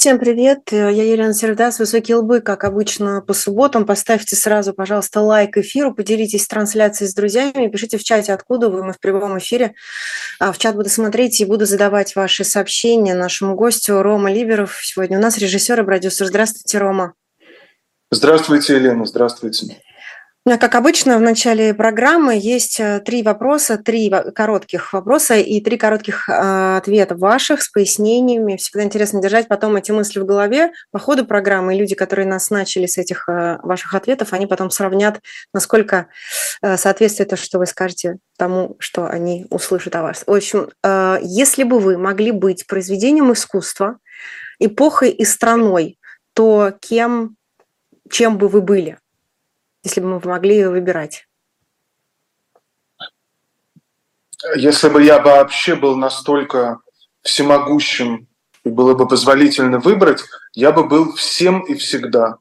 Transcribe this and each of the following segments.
Всем привет, я Елена Сердас, Высокие лбы, как обычно, по субботам. Поставьте сразу, пожалуйста, лайк эфиру, поделитесь трансляцией с друзьями, пишите в чате, откуда вы, мы в прямом эфире. А, в чат буду смотреть и буду задавать ваши сообщения нашему гостю Рома Либеров. Сегодня у нас режиссер и продюсер. Здравствуйте, Рома. Здравствуйте, Елена, здравствуйте. Ну, как обычно, в начале программы есть э, три вопроса, три коротких вопроса и три коротких э, ответа ваших с пояснениями. Всегда интересно держать потом эти мысли в голове по ходу программы. Люди, которые нас начали с этих э, ваших ответов, они потом сравнят, насколько соответствует то, что вы скажете тому, что они услышат о вас. В общем, если бы вы могли быть произведением искусства, эпохой и страной, то кем, чем бы вы были? Если бы мы могли выбирать? Если бы я вообще был настолько всемогущим и было бы позволительно выбрать, я бы был всем и всегда.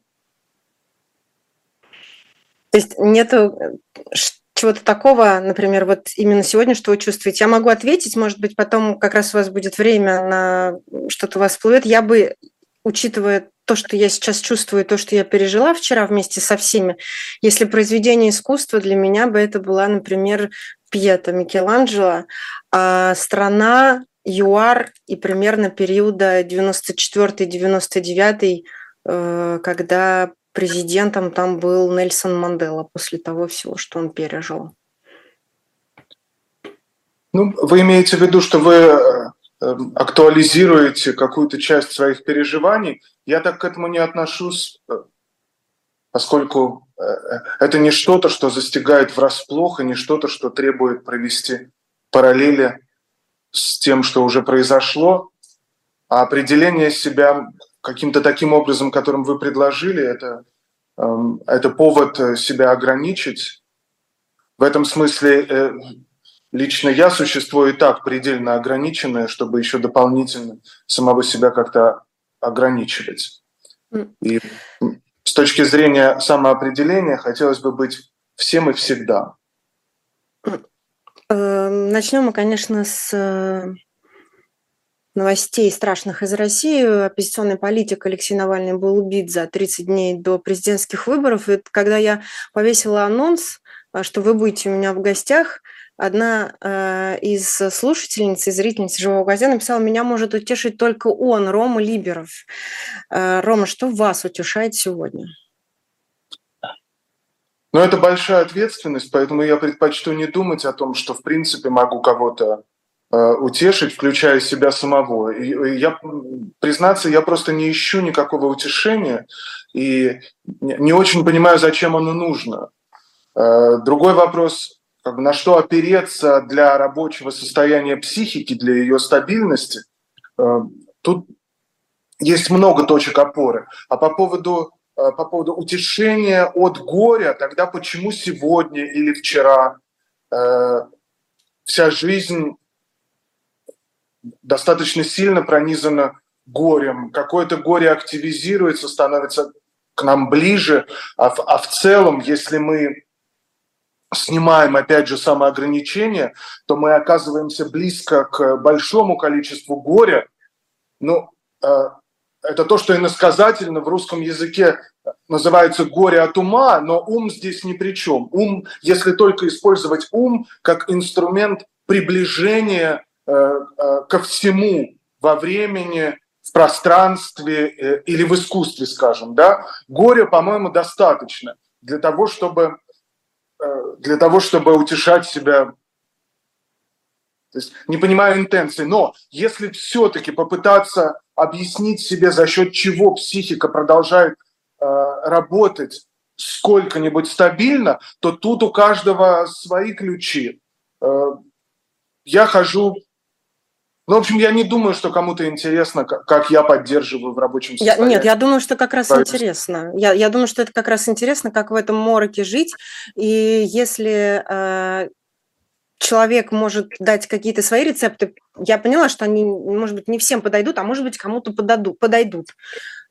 То есть нету э, чего-то такого, например, вот именно сегодня, что вы чувствуете? Я могу ответить, может быть, потом как раз у вас будет время на что-то у вас всплывет. Я бы, учитывая то, что я сейчас чувствую, то, что я пережила вчера вместе со всеми, если произведение искусства для меня бы это была, например, Пьета Микеланджело, а страна ЮАР и примерно периода 94-99, э, когда президентом там был Нельсон Мандела после того всего, что он пережил. Ну, вы имеете в виду, что вы э, актуализируете какую-то часть своих переживаний. Я так к этому не отношусь, э, поскольку э, э, это не что-то, что застигает врасплох, и не что-то, что требует провести параллели с тем, что уже произошло. А определение себя каким-то таким образом, которым вы предложили, это, эм, это повод себя ограничить. В этом смысле лично я существо и так предельно ограниченное, чтобы еще дополнительно самого себя как-то ограничивать. И с точки зрения самоопределения хотелось бы быть всем и всегда. Эм, Начнем мы, конечно, с э, новостей страшных из России. Оппозиционный политик Алексей Навальный был убит за 30 дней до президентских выборов. И когда я повесила анонс, э, что вы будете у меня в гостях – Одна э, из слушательниц и зрительниц «Живого гвоздя» написала, меня может утешить только он, Рома Либеров. Э, Рома, что вас утешает сегодня? Ну, это большая ответственность, поэтому я предпочту не думать о том, что, в принципе, могу кого-то э, утешить, включая себя самого. И я, признаться, я просто не ищу никакого утешения и не очень понимаю, зачем оно нужно. Э, другой вопрос как бы на что опереться для рабочего состояния психики, для ее стабильности, э, тут есть много точек опоры. А по поводу, э, по поводу утешения от горя, тогда почему сегодня или вчера э, вся жизнь достаточно сильно пронизана горем. Какое-то горе активизируется, становится к нам ближе, а в, а в целом, если мы снимаем, опять же, самоограничения, то мы оказываемся близко к большому количеству горя. Ну, э, это то, что иносказательно в русском языке называется горе от ума, но ум здесь ни при чем. Ум, если только использовать ум как инструмент приближения э, э, ко всему во времени, в пространстве э, или в искусстве, скажем, да, горя, по-моему, достаточно для того, чтобы Э, для того, чтобы утешать себя. То есть не понимаю интенции, но если все-таки попытаться объяснить себе, за счет чего психика продолжает э, работать сколько-нибудь стабильно, то тут у каждого свои ключи. Э, я хожу ну, в общем, я не думаю, что кому-то интересно, как я поддерживаю в рабочем состоянии. Я, нет, я думаю, что как раз интересно. Я, я думаю, что это как раз интересно, как в этом мороке жить. И если э, человек может дать какие-то свои рецепты, я поняла, что они, может быть, не всем подойдут, а может быть, кому-то подойдут.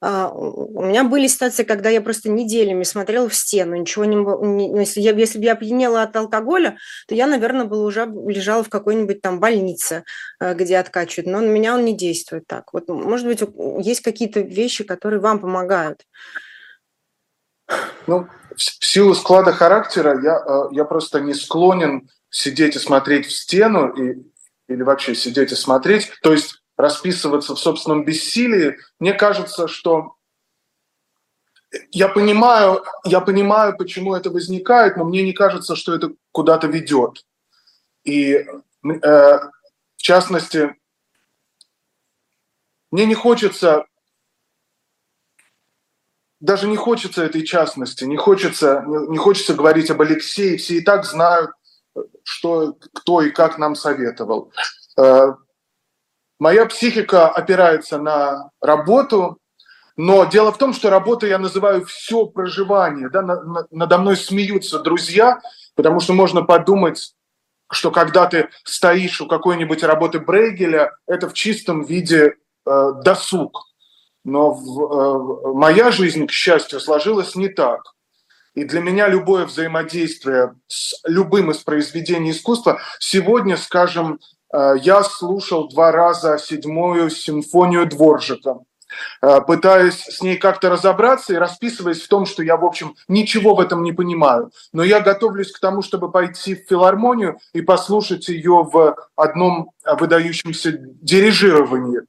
А, у меня были ситуации, когда я просто неделями смотрела в стену, ничего не... не ну, если, я, если бы я опьянела от алкоголя, то я, наверное, была уже лежала в какой-нибудь там больнице, э, где откачивают. Но на меня он не действует так. Вот, может быть, есть какие-то вещи, которые вам помогают? Ну, в силу склада характера я, э, я просто не склонен сидеть и смотреть в стену и, или вообще сидеть и смотреть. То есть расписываться в собственном бессилии, мне кажется, что я понимаю, я понимаю, почему это возникает, но мне не кажется, что это куда-то ведет. И э, в частности, мне не хочется, даже не хочется этой частности, не хочется, не хочется говорить об Алексее, все и так знают, что, кто и как нам советовал. Моя психика опирается на работу, но дело в том, что работа я называю все проживание. Да? Надо мной смеются друзья, потому что можно подумать, что когда ты стоишь у какой-нибудь работы Брейгеля, это в чистом виде э, досуг. Но в, э, моя жизнь, к счастью, сложилась не так. И для меня любое взаимодействие с любым из произведений искусства сегодня, скажем, я слушал два раза седьмую симфонию Дворжика, э, пытаясь с ней как-то разобраться и расписываясь в том, что я, в общем, ничего в этом не понимаю. Но я готовлюсь к тому, чтобы пойти в филармонию и послушать ее в одном выдающемся дирижировании.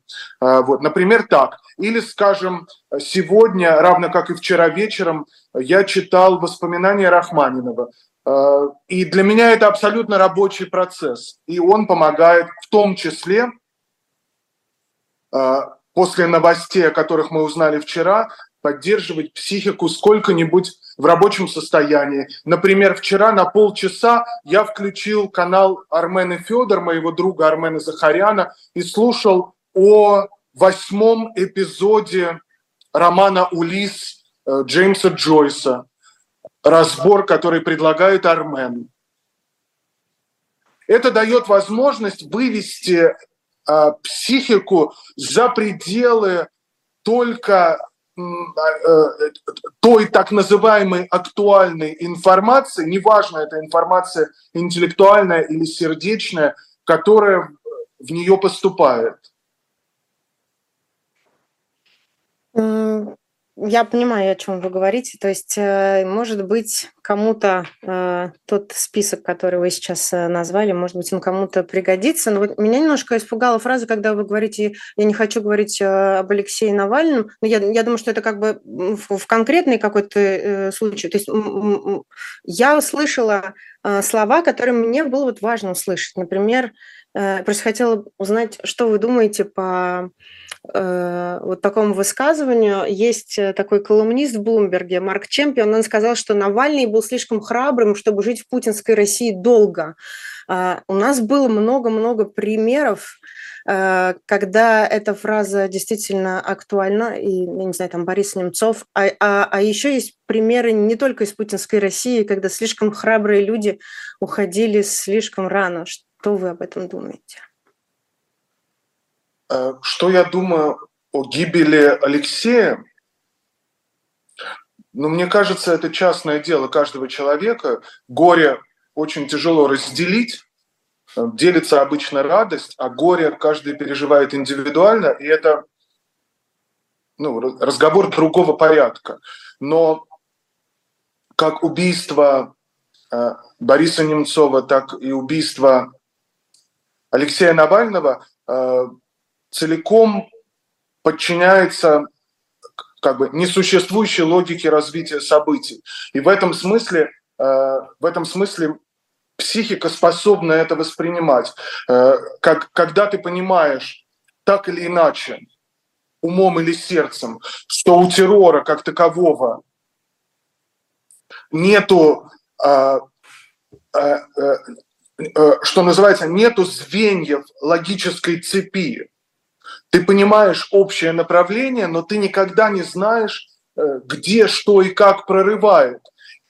Э, вот, например, так. Или, скажем, сегодня, равно как и вчера вечером, я читал воспоминания Рахманинова. Э, и для меня это абсолютно рабочий процесс. И он помогает в том числе э, после новостей, о которых мы узнали вчера, поддерживать психику сколько-нибудь в рабочем состоянии. Например, вчера на полчаса я включил канал Армена Федор, моего друга Армена Захаряна, и слушал о восьмом эпизоде романа «Улис» э, Джеймса Джойса разбор, который предлагает Армен. Это дает возможность вывести э, психику за пределы только э, той так называемой актуальной информации, неважно, это информация интеллектуальная или сердечная, которая в нее поступает. Я понимаю, о чем вы говорите. То есть, э, может быть, кому-то э, тот список, который вы сейчас э, назвали, может быть, он кому-то пригодится. Но вот меня немножко испугала фраза, когда вы говорите, я не хочу говорить об Алексее Навальном. Но я, я думаю, что это как бы в, в конкретный какой-то случай. То есть я услышала слова, которые мне было вот важно услышать. Например, просто хотела узнать, что вы думаете по Э, вот такому высказыванию. Есть э, такой колумнист в Блумберге, Марк Чемпион, он сказал, что Навальный был слишком храбрым, чтобы жить в путинской России долго. У нас было много-много примеров, э, когда эта фраза действительно актуальна, и, я не знаю, там Борис Немцов, а, а, а еще есть примеры не только из путинской России, когда слишком храбрые люди уходили слишком рано. Что вы об этом думаете? Э, что я думаю о гибели Алексея? Ну, мне кажется, это частное дело каждого человека. Горе очень тяжело разделить. Э, делится обычно радость, а горе каждый переживает индивидуально, и это ну, разговор другого порядка. Но как убийство э, Бориса Немцова, так и убийство Алексея Навального целиком подчиняется как бы несуществующей логике развития событий. И в этом смысле, э, в этом смысле психика способна это воспринимать. Э, как, когда ты понимаешь так или иначе, умом или сердцем, что у террора как такового нету, э, что называется, нету звеньев логической цепи, ты понимаешь общее направление, но ты никогда не знаешь, э, где, что и как прорывает.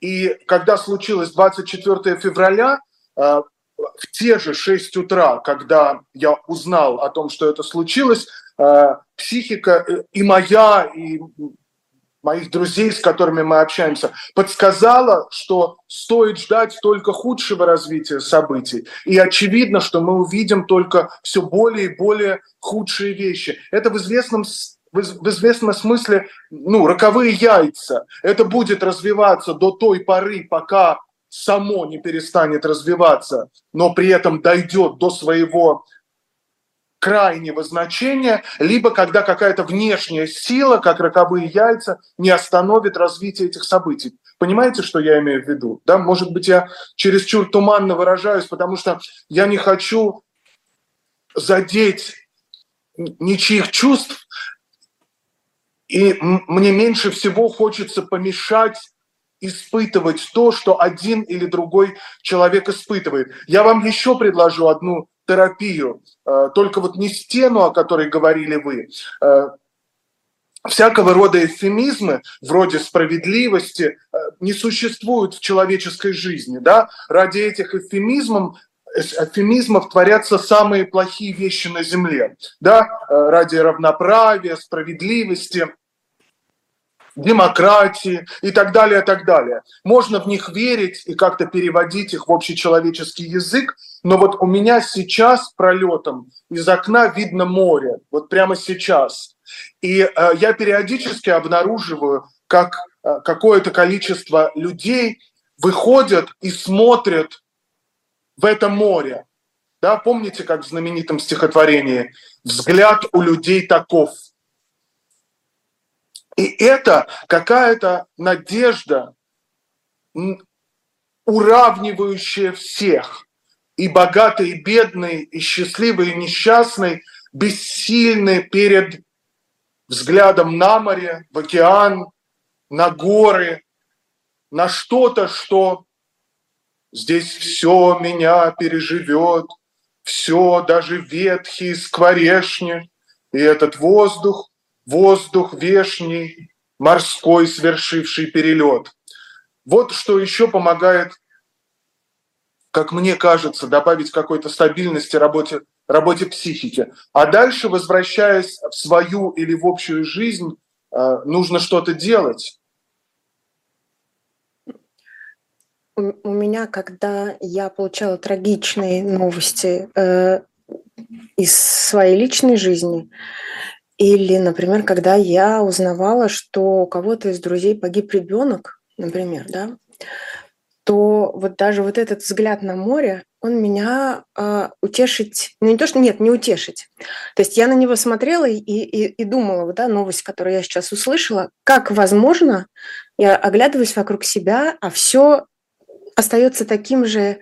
И когда случилось 24 февраля, э, в те же 6 утра, когда я узнал о том, что это случилось, психика и моя, и моих друзей, с которыми мы общаемся, подсказала, что стоит ждать только худшего развития событий. И очевидно, что мы увидим только все более и более худшие вещи. Это в известном в известном смысле, ну, роковые яйца. Это будет развиваться до той поры, пока само не перестанет развиваться, но при этом дойдет до своего крайнего значения, либо когда какая-то внешняя сила, как роковые яйца, не остановит развитие этих событий. Понимаете, что я имею в виду? Да, может быть, я чересчур туманно выражаюсь, потому что я не хочу задеть ничьих чувств, и мне меньше всего хочется помешать испытывать то, что один или другой человек испытывает. Я вам еще предложу одну терапию, э, только вот не стену, о которой говорили вы, э, всякого рода эвфемизмы, вроде справедливости, э, не существуют в человеческой жизни. Да? Ради этих эвфемизмов, эвфемизмов творятся самые плохие вещи на Земле. Да? Ради равноправия, справедливости – демократии и так далее, и так далее. Можно в них верить и как-то переводить их в общечеловеческий язык, но вот у меня сейчас пролетом из окна видно море, вот прямо сейчас. И э, я периодически обнаруживаю, как э, какое-то количество людей выходят и смотрят в это море. Да, помните, как в знаменитом стихотворении «Взгляд у людей таков», и это какая-то надежда, уравнивающая всех, и богатый, и бедный, и счастливый, и несчастный, бессильны перед взглядом на море, в океан, на горы, на что-то, что здесь все меня переживет, все, даже ветхие скворешни, и этот воздух воздух вешний, морской свершивший перелет. Вот что еще помогает, как мне кажется, добавить какой-то стабильности работе, работе психики. А дальше, возвращаясь в свою или в общую жизнь, э, нужно что-то делать. У меня, когда я получала трагичные новости э, из своей личной жизни, или, например, когда я узнавала, что у кого-то из друзей погиб ребенок, например, да, то вот даже вот этот взгляд на море, он меня э, утешить, ну не то, что нет, не утешить. То есть я на него смотрела и, и, и думала, вот, да, новость, которую я сейчас услышала, как возможно, я оглядываюсь вокруг себя, а все остается таким же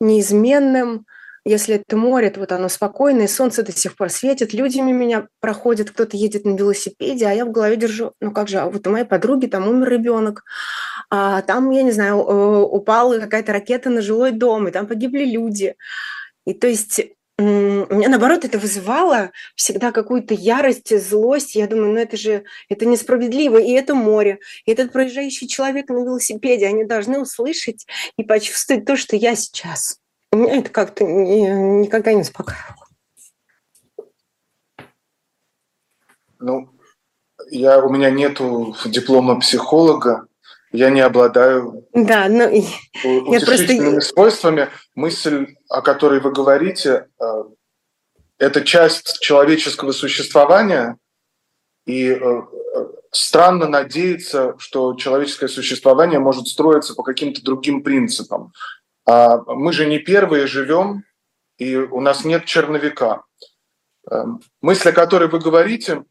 неизменным, если это море, то вот оно спокойное, солнце до сих пор светит, люди меня проходят, кто-то едет на велосипеде, а я в голове держу, ну как же, а вот у моей подруги там умер ребенок, а там, я не знаю, упала какая-то ракета на жилой дом, и там погибли люди. И то есть меня, наоборот, это вызывало всегда какую-то ярость, злость. Я думаю, ну это же, это несправедливо, и это море, и этот проезжающий человек на велосипеде, они должны услышать и почувствовать то, что я сейчас. Меня это как-то не, никогда не успокаивало. Ну, я, у меня нету диплома психолога, я не обладаю да, но ну, утешительными просто... свойствами. Мысль, о которой вы говорите, э, это часть человеческого существования, и э, странно надеяться, что человеческое существование может строиться по каким-то другим принципам. А мы же не первые живем, и у нас нет черновика. Эм, мысль, о которой вы говорите,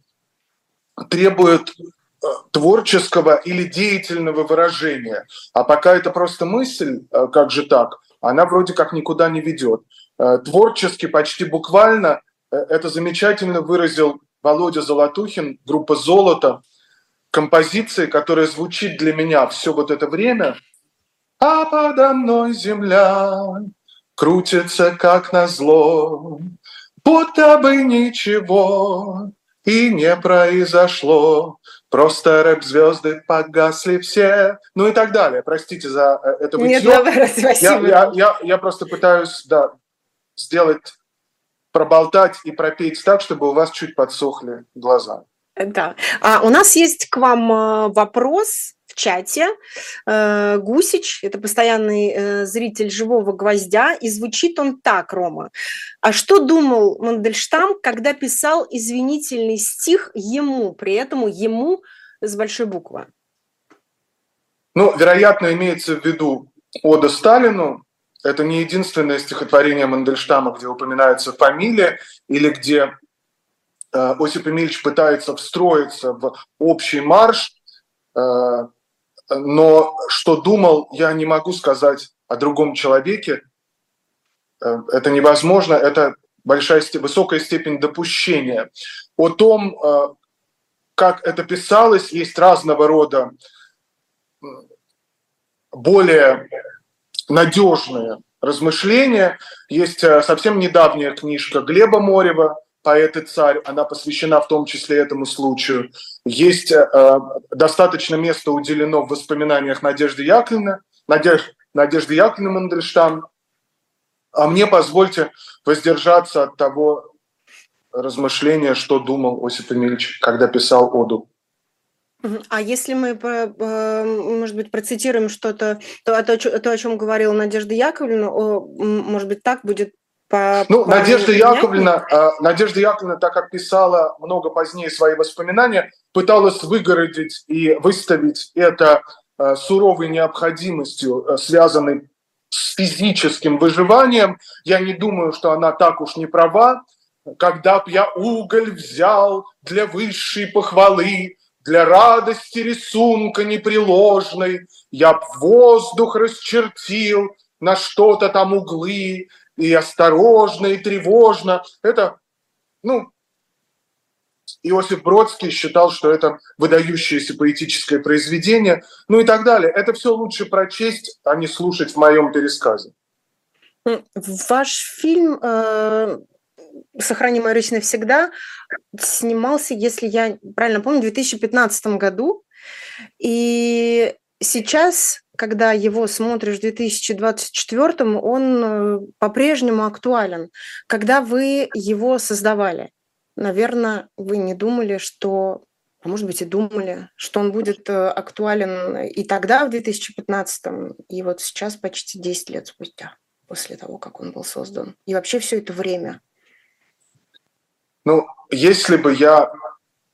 требует э, творческого или деятельного выражения. А пока это просто мысль, э, как же так, она вроде как никуда не ведет. Э, творчески, почти буквально, это замечательно выразил Володя Золотухин, группа «Золото», композиции, которая звучит для меня все вот это время – а подо мной земля крутится, как назло, будто бы ничего и не произошло. Просто рэп-звезды погасли все, ну и так далее. Простите за э, это. Нет, давай, спасибо. Я, я, я, я просто пытаюсь да, сделать проболтать и пропеть так, чтобы у вас чуть подсохли глаза. Да. А у нас есть к вам э, вопрос чате. Э, Гусич, это постоянный э, зритель «Живого гвоздя», и звучит он так, Рома. А что думал Мандельштам, когда писал извинительный стих ему, при этом ему с большой буквы? Ну, вероятно, имеется в виду Ода Сталину. Это не единственное стихотворение Мандельштама, где упоминается фамилия или где э, Осип Эмильевич пытается встроиться в общий марш. Э, но что думал, я не могу сказать о другом человеке. Э, это невозможно, это большая, высокая степень допущения. О том, как это писалось, есть разного рода более надежные размышления. Есть э, совсем недавняя книжка Глеба Морева «Поэт и царь», она посвящена в том числе этому случаю. Есть э, достаточно места уделено в воспоминаниях Надежды Яковлевны, Надежды, Надежды Яковлевны Мандельштам. А мне позвольте воздержаться от того размышления, что думал Осип Эмильевич, когда писал оду. А если мы, может быть, процитируем что-то, то, то, то, о чем говорила Надежда Яковлевна, может быть, так будет по, ну, по Надежда Яковлевна, а, Надежда Яковлевна, так как писала много позднее свои воспоминания, пыталась выгородить и выставить это а, суровой необходимостью, а, связанной с физическим выживанием. Я не думаю, что она так уж не права. Когда б я уголь взял для высшей похвалы, для радости рисунка непреложной я б воздух расчертил на что-то там углы, и осторожно, и тревожно. Это, ну, Иосиф Бродский считал, что это выдающееся поэтическое произведение, ну и так далее. Это все лучше прочесть, а не слушать в моем пересказе. Ваш фильм э, «Сохрани мою речь навсегда» снимался, если я правильно помню, в 2015 году. И сейчас, когда его смотришь в 2024, он э, по-прежнему актуален. Когда вы его создавали, наверное, вы не думали, что а может быть, и думали, что он будет э, актуален и тогда, в 2015, и вот сейчас, почти 10 лет спустя, после того, как он был создан. И вообще все это время. Ну, если бы я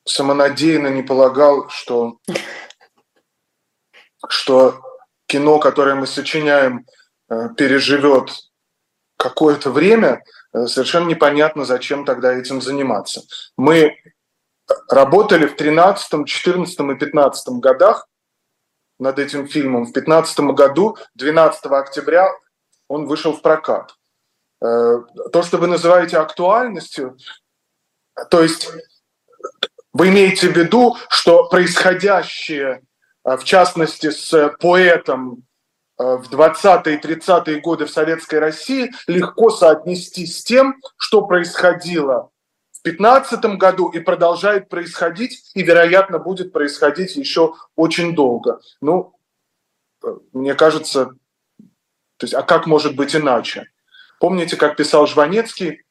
самонадеянно не полагал, что, что кино, которое мы сочиняем, э, переживет какое-то время, э, совершенно непонятно, зачем тогда этим заниматься. Мы работали в 13, 14 и 15 годах над этим фильмом. В 15 году, 12 октября, он вышел в прокат. Э, то, что вы называете актуальностью, то есть вы имеете в виду, что происходящее, в частности, с поэтом э, в 20-е и 30-е годы в Советской России легко соотнести с тем, что происходило в 15 году и продолжает происходить, и, вероятно, будет происходить еще очень долго. Ну, э, мне кажется, то есть, а как может быть иначе? Помните, как писал Жванецкий,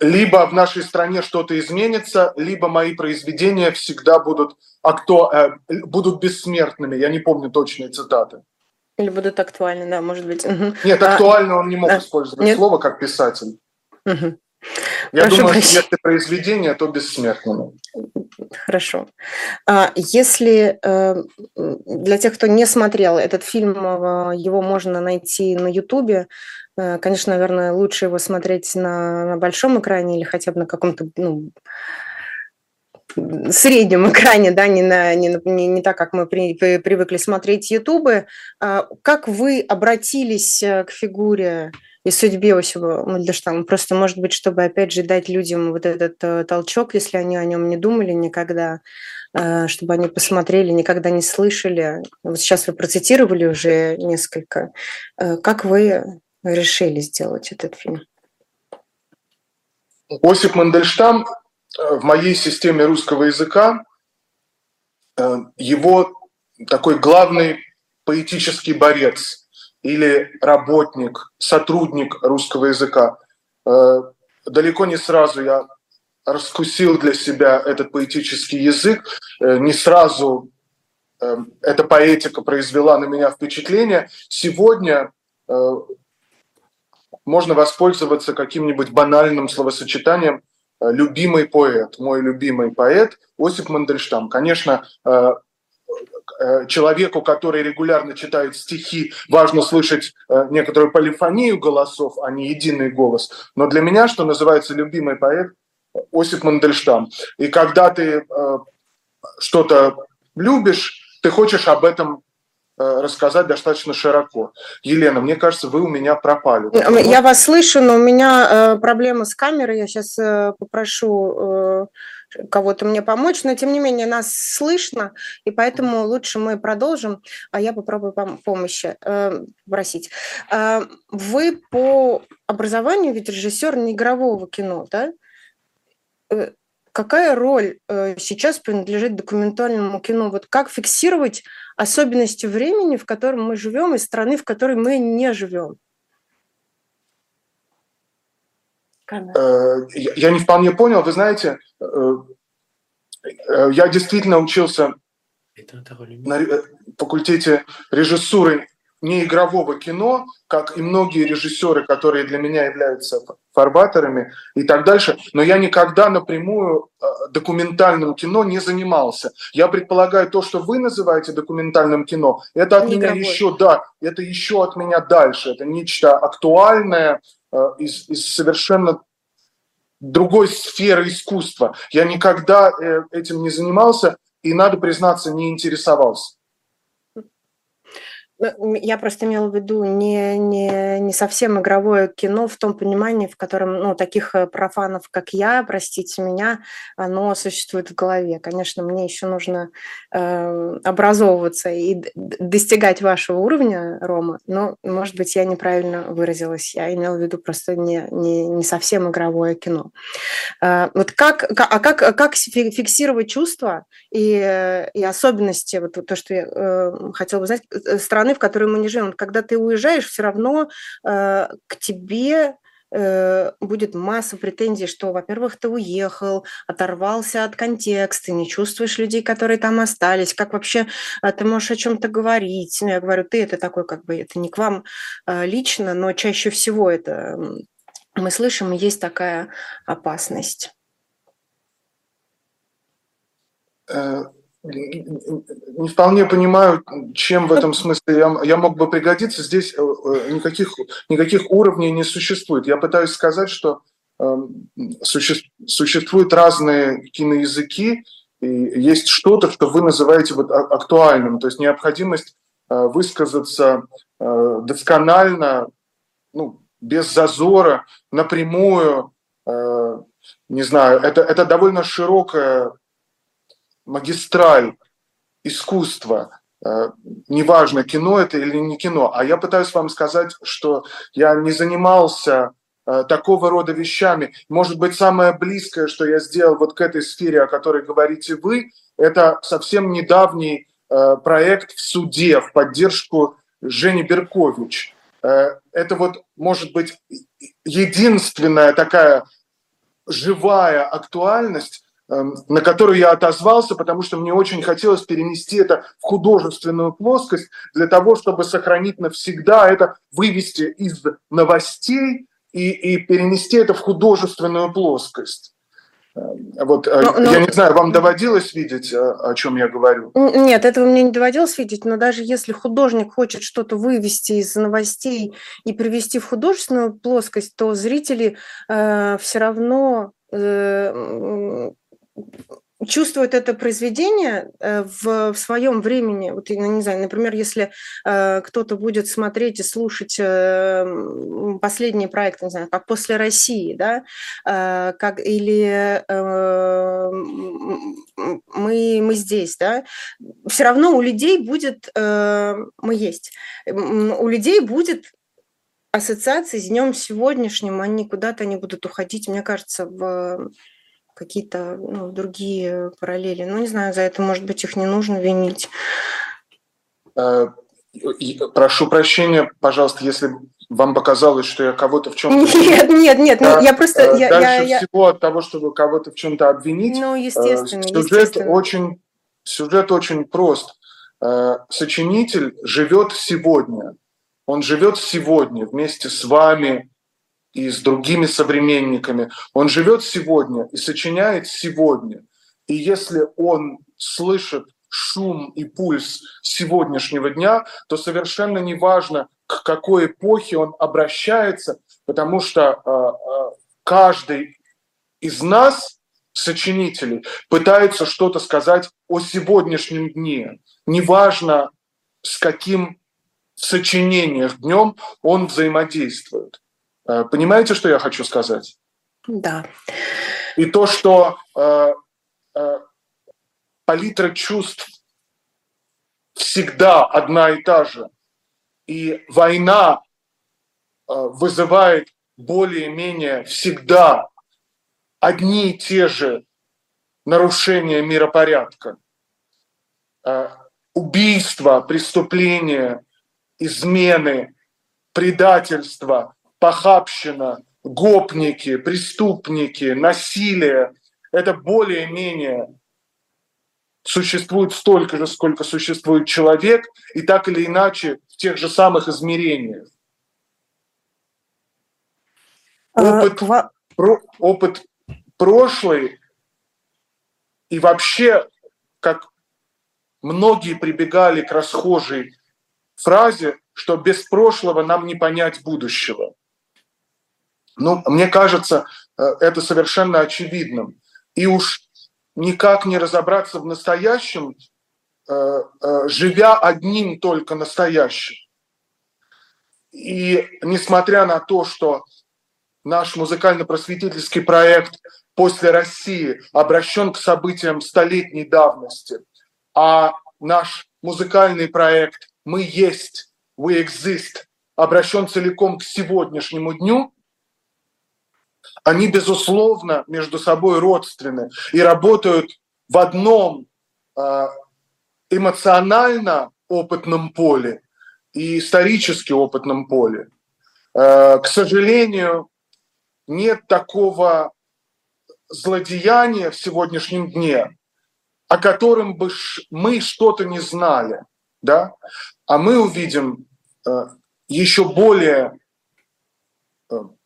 либо в нашей стране что-то изменится, либо мои произведения всегда будут, акту... э, будут бессмертными. Я не помню точные цитаты. Или будут актуальны, да, может быть. Нет, а, актуально он не мог а, использовать нет? слово как писатель. Угу. Я Прошу думаю, прощения. если произведение, то бессмертное. Хорошо. А если э, для тех, кто не смотрел этот фильм, э, его можно найти на Ютубе. Э, конечно, наверное, лучше его смотреть на, на большом экране или хотя бы на каком-то ну, среднем экране, да, не, на, не, не, не так, как мы при, при, привыкли смотреть Ютубы. А как вы обратились э, к фигуре и судьбе Осипа Мандельштама? Просто, может быть, чтобы, опять же, дать людям вот этот э, толчок, если они о нем не думали никогда, чтобы они посмотрели, никогда не слышали. Вот сейчас вы процитировали уже несколько. Как вы решили сделать этот фильм? Осип Мандельштам э, в моей системе русского языка э, его такой главный поэтический борец. или работник, сотрудник русского языка. Э, далеко не сразу я раскусил для себя этот поэтический язык, не сразу эта поэтика произвела на меня впечатление. Сегодня можно воспользоваться каким-нибудь банальным словосочетанием «любимый поэт». Мой любимый поэт Осип Мандельштам. Конечно, Э, человеку, который регулярно читает стихи, важно слышать э, некоторую полифонию голосов, а не единый голос. Но для меня, что называется, любимый поэт Осип Мандельштам. И когда ты э, что-то любишь, ты хочешь об этом рассказать достаточно широко. Елена, мне кажется, вы у меня пропали. Я вас слышу, но у меня проблема с камерой. Я сейчас попрошу кого-то мне помочь, но тем не менее нас слышно, и поэтому лучше мы продолжим, а я попробую пом- помощи э, просить. Э, вы по образованию ведь режиссер не игрового кино, да? Какая роль э, сейчас принадлежит документальному кино? Вот как фиксировать особенности времени, в котором мы живем, и страны, в которой мы не живем? Э, я не вполне понял. Вы знаете, э, я действительно учился на факультете режиссуры не игрового кино, как и многие режиссеры, которые для меня являются фарбаторами и так дальше, но я никогда напрямую документальным кино не занимался. Я предполагаю, то, что вы называете документальным кино, это от не меня еще, да, это еще от меня дальше, это нечто актуальное, Э, из, из совершенно другой сферы искусства. Я никогда э, этим не занимался и, надо признаться, не интересовался. Ну, я просто имела в виду не, не, не совсем игровое кино в том понимании, в котором ну, таких э, профанов, как я, простите меня, оно существует в голове. Конечно, мне еще нужно э, образовываться и достигать вашего уровня, Рома, но, может быть, я неправильно выразилась. Я имела в виду просто не, не, не совсем игровое кино. Э, вот как, а как, как фиксировать чувства и, и особенности, вот то, что я э, хотела бы знать, э, страны страны, в которой мы не живем. Когда ты уезжаешь, все равно э, к тебе э, будет масса претензий, что, во-первых, ты уехал, оторвался от контекста, не чувствуешь людей, которые там остались, как вообще э, ты можешь о чем-то говорить. Ну, я говорю, ты это такой, как бы, это не к вам лично, но чаще всего это мы слышим, есть такая опасность. Не вполне понимаю, чем в этом смысле я, я мог бы пригодиться. Здесь э, э, никаких, никаких уровней не существует. Я пытаюсь сказать, что э, суще, существуют разные киноязыки, и есть что-то, что вы называете вот актуальным, то есть необходимость э, высказаться э, досконально, ну, без зазора, напрямую, э, не знаю, это, это довольно широкая магистраль искусства, э, неважно, кино это или не кино. А я пытаюсь вам сказать, что я не занимался э, такого рода вещами. Может быть, самое близкое, что я сделал вот к этой сфере, о которой говорите вы, это совсем недавний э, проект в суде в поддержку Жени Беркович. Это вот, может быть, единственная такая живая актуальность, на которую я отозвался, потому что мне очень хотелось перенести это в художественную плоскость для того, чтобы сохранить навсегда это, вывести из новостей и, и перенести это в художественную плоскость. Эм, вот, э, но, я но... не знаю, вам доводилось видеть, э, о чем я говорю? Нет, этого мне не доводилось видеть, но даже если художник хочет что-то вывести из новостей и привести в художественную плоскость, то зрители э, все равно э, чувствует это произведение э, в, в своем времени. Вот, я не знаю, например, если э, кто-то будет смотреть и слушать э, последний проект, не знаю, как «После России», да, э, как, или э, мы, «Мы здесь», да, все равно у людей будет э, «Мы есть», у людей будет ассоциации с днем сегодняшним, они куда-то не будут уходить, мне кажется, в какие-то ну, другие параллели. Ну, не знаю, за это, может быть, их не нужно винить. Э, Прошу прощения, пожалуйста, если вам показалось, что я кого-то в чем-то... Нет, нет, нет, ну, я просто... Э, я, дальше я, всего от того, чтобы кого-то в чем-то обвинить, ну, естественно, сюжет естественно. очень сюжет очень прост. Сочинитель живет сегодня. Он живет сегодня вместе с вами и с другими современниками. Он живет сегодня и сочиняет сегодня. И если он слышит шум и пульс сегодняшнего дня, то совершенно не важно, к какой эпохе он обращается, потому что э, э, каждый из нас, сочинителей, пытается что-то сказать о сегодняшнем дне. Неважно, с каким в сочинениях днем он взаимодействует. Э, понимаете, что я хочу сказать? Да. И то, что э, э, палитра чувств всегда одна и та же, и война э, вызывает более-менее всегда одни и те же нарушения миропорядка. Э, убийства, преступления, измены, предательство, похабщина, гопники, преступники, насилие – это более-менее существует столько же, сколько существует человек, и так или иначе в тех же самых измерениях. А, Опыт, про, опыт прошлый и вообще, как многие прибегали к расхожей фразе, что без прошлого нам не понять будущего. Ну, мне кажется, э, это совершенно очевидным. И уж никак не разобраться в настоящем, э, э, живя одним только настоящим. И несмотря на то, что наш музыкально-просветительский проект «После России» обращен к событиям столетней давности, а наш музыкальный проект «Мы есть», «We exist» обращен целиком к сегодняшнему дню – они, безусловно, между собой родственны и работают в одном а, эмоционально опытном поле и исторически опытном поле. А, к сожалению, нет такого злодеяния в сегодняшнем дне, о котором бы мы что-то не знали, да? а мы увидим а, еще более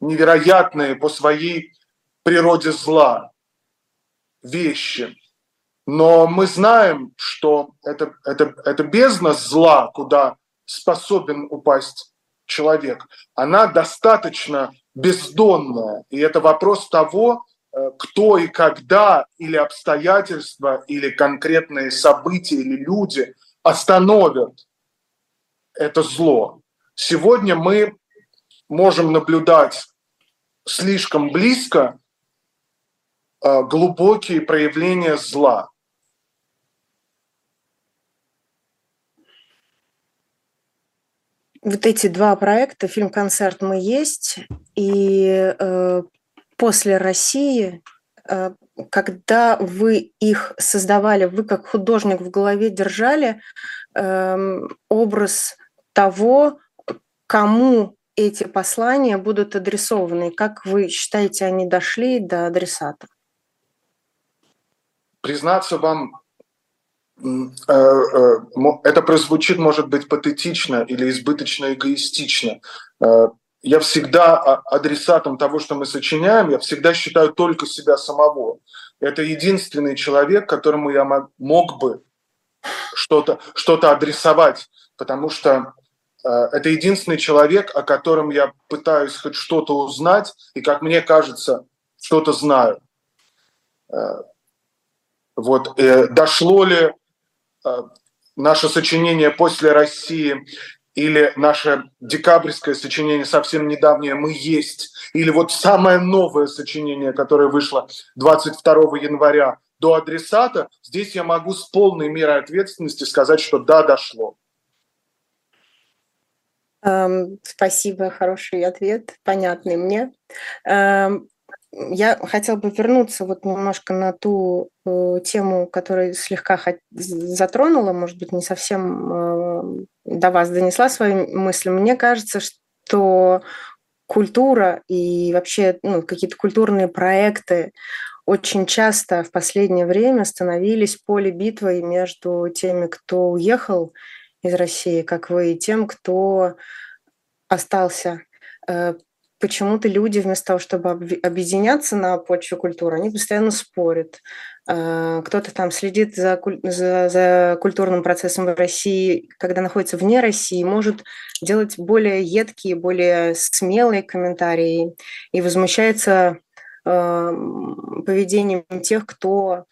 невероятные по своей природе зла вещи. Но мы знаем, что это, это, это бездна зла, куда способен упасть человек, она достаточно бездонная. И это вопрос того, э, кто и когда, или обстоятельства, или конкретные события, или люди остановят это зло. Сегодня мы можем наблюдать слишком близко а, глубокие проявления зла. Вот эти два проекта, фильм-концерт «Мы есть» и э, «После России», э, когда вы их создавали, вы как художник в голове держали э, образ того, кому эти послания будут адресованы? Как вы считаете, они дошли до адресата? Признаться вам, э, э, это прозвучит, может быть, патетично или избыточно эгоистично. Э, я всегда адресатом того, что мы сочиняем, я всегда считаю только себя самого. Это единственный человек, которому я мог бы что-то что адресовать, потому что это единственный человек, о котором я пытаюсь хоть что-то узнать, и, как мне кажется, что-то знаю. Э, вот, э, дошло ли наше сочинение после России или наше декабрьское сочинение совсем недавнее «Мы есть», или вот самое новое сочинение, которое вышло 22 января до адресата, здесь я могу с полной мерой ответственности сказать, что да, дошло. Эм, спасибо, хороший ответ, понятный мне. Эм, я хотела бы вернуться вот немножко на ту э, тему, которую слегка затронула, может быть, не совсем до вас донесла свои мысли. Мне кажется, что культура и вообще ну, какие-то культурные проекты очень часто в последнее время становились поле битвы между теми, кто уехал из России, как вы, и тем, кто остался. Э, почему-то люди вместо того, чтобы объединяться на почве культуры, они постоянно спорят. Э, кто-то там следит за, за, за культурным процессом в России, когда находится вне России, может делать более едкие, более смелые комментарии и возмущается э, поведением тех, кто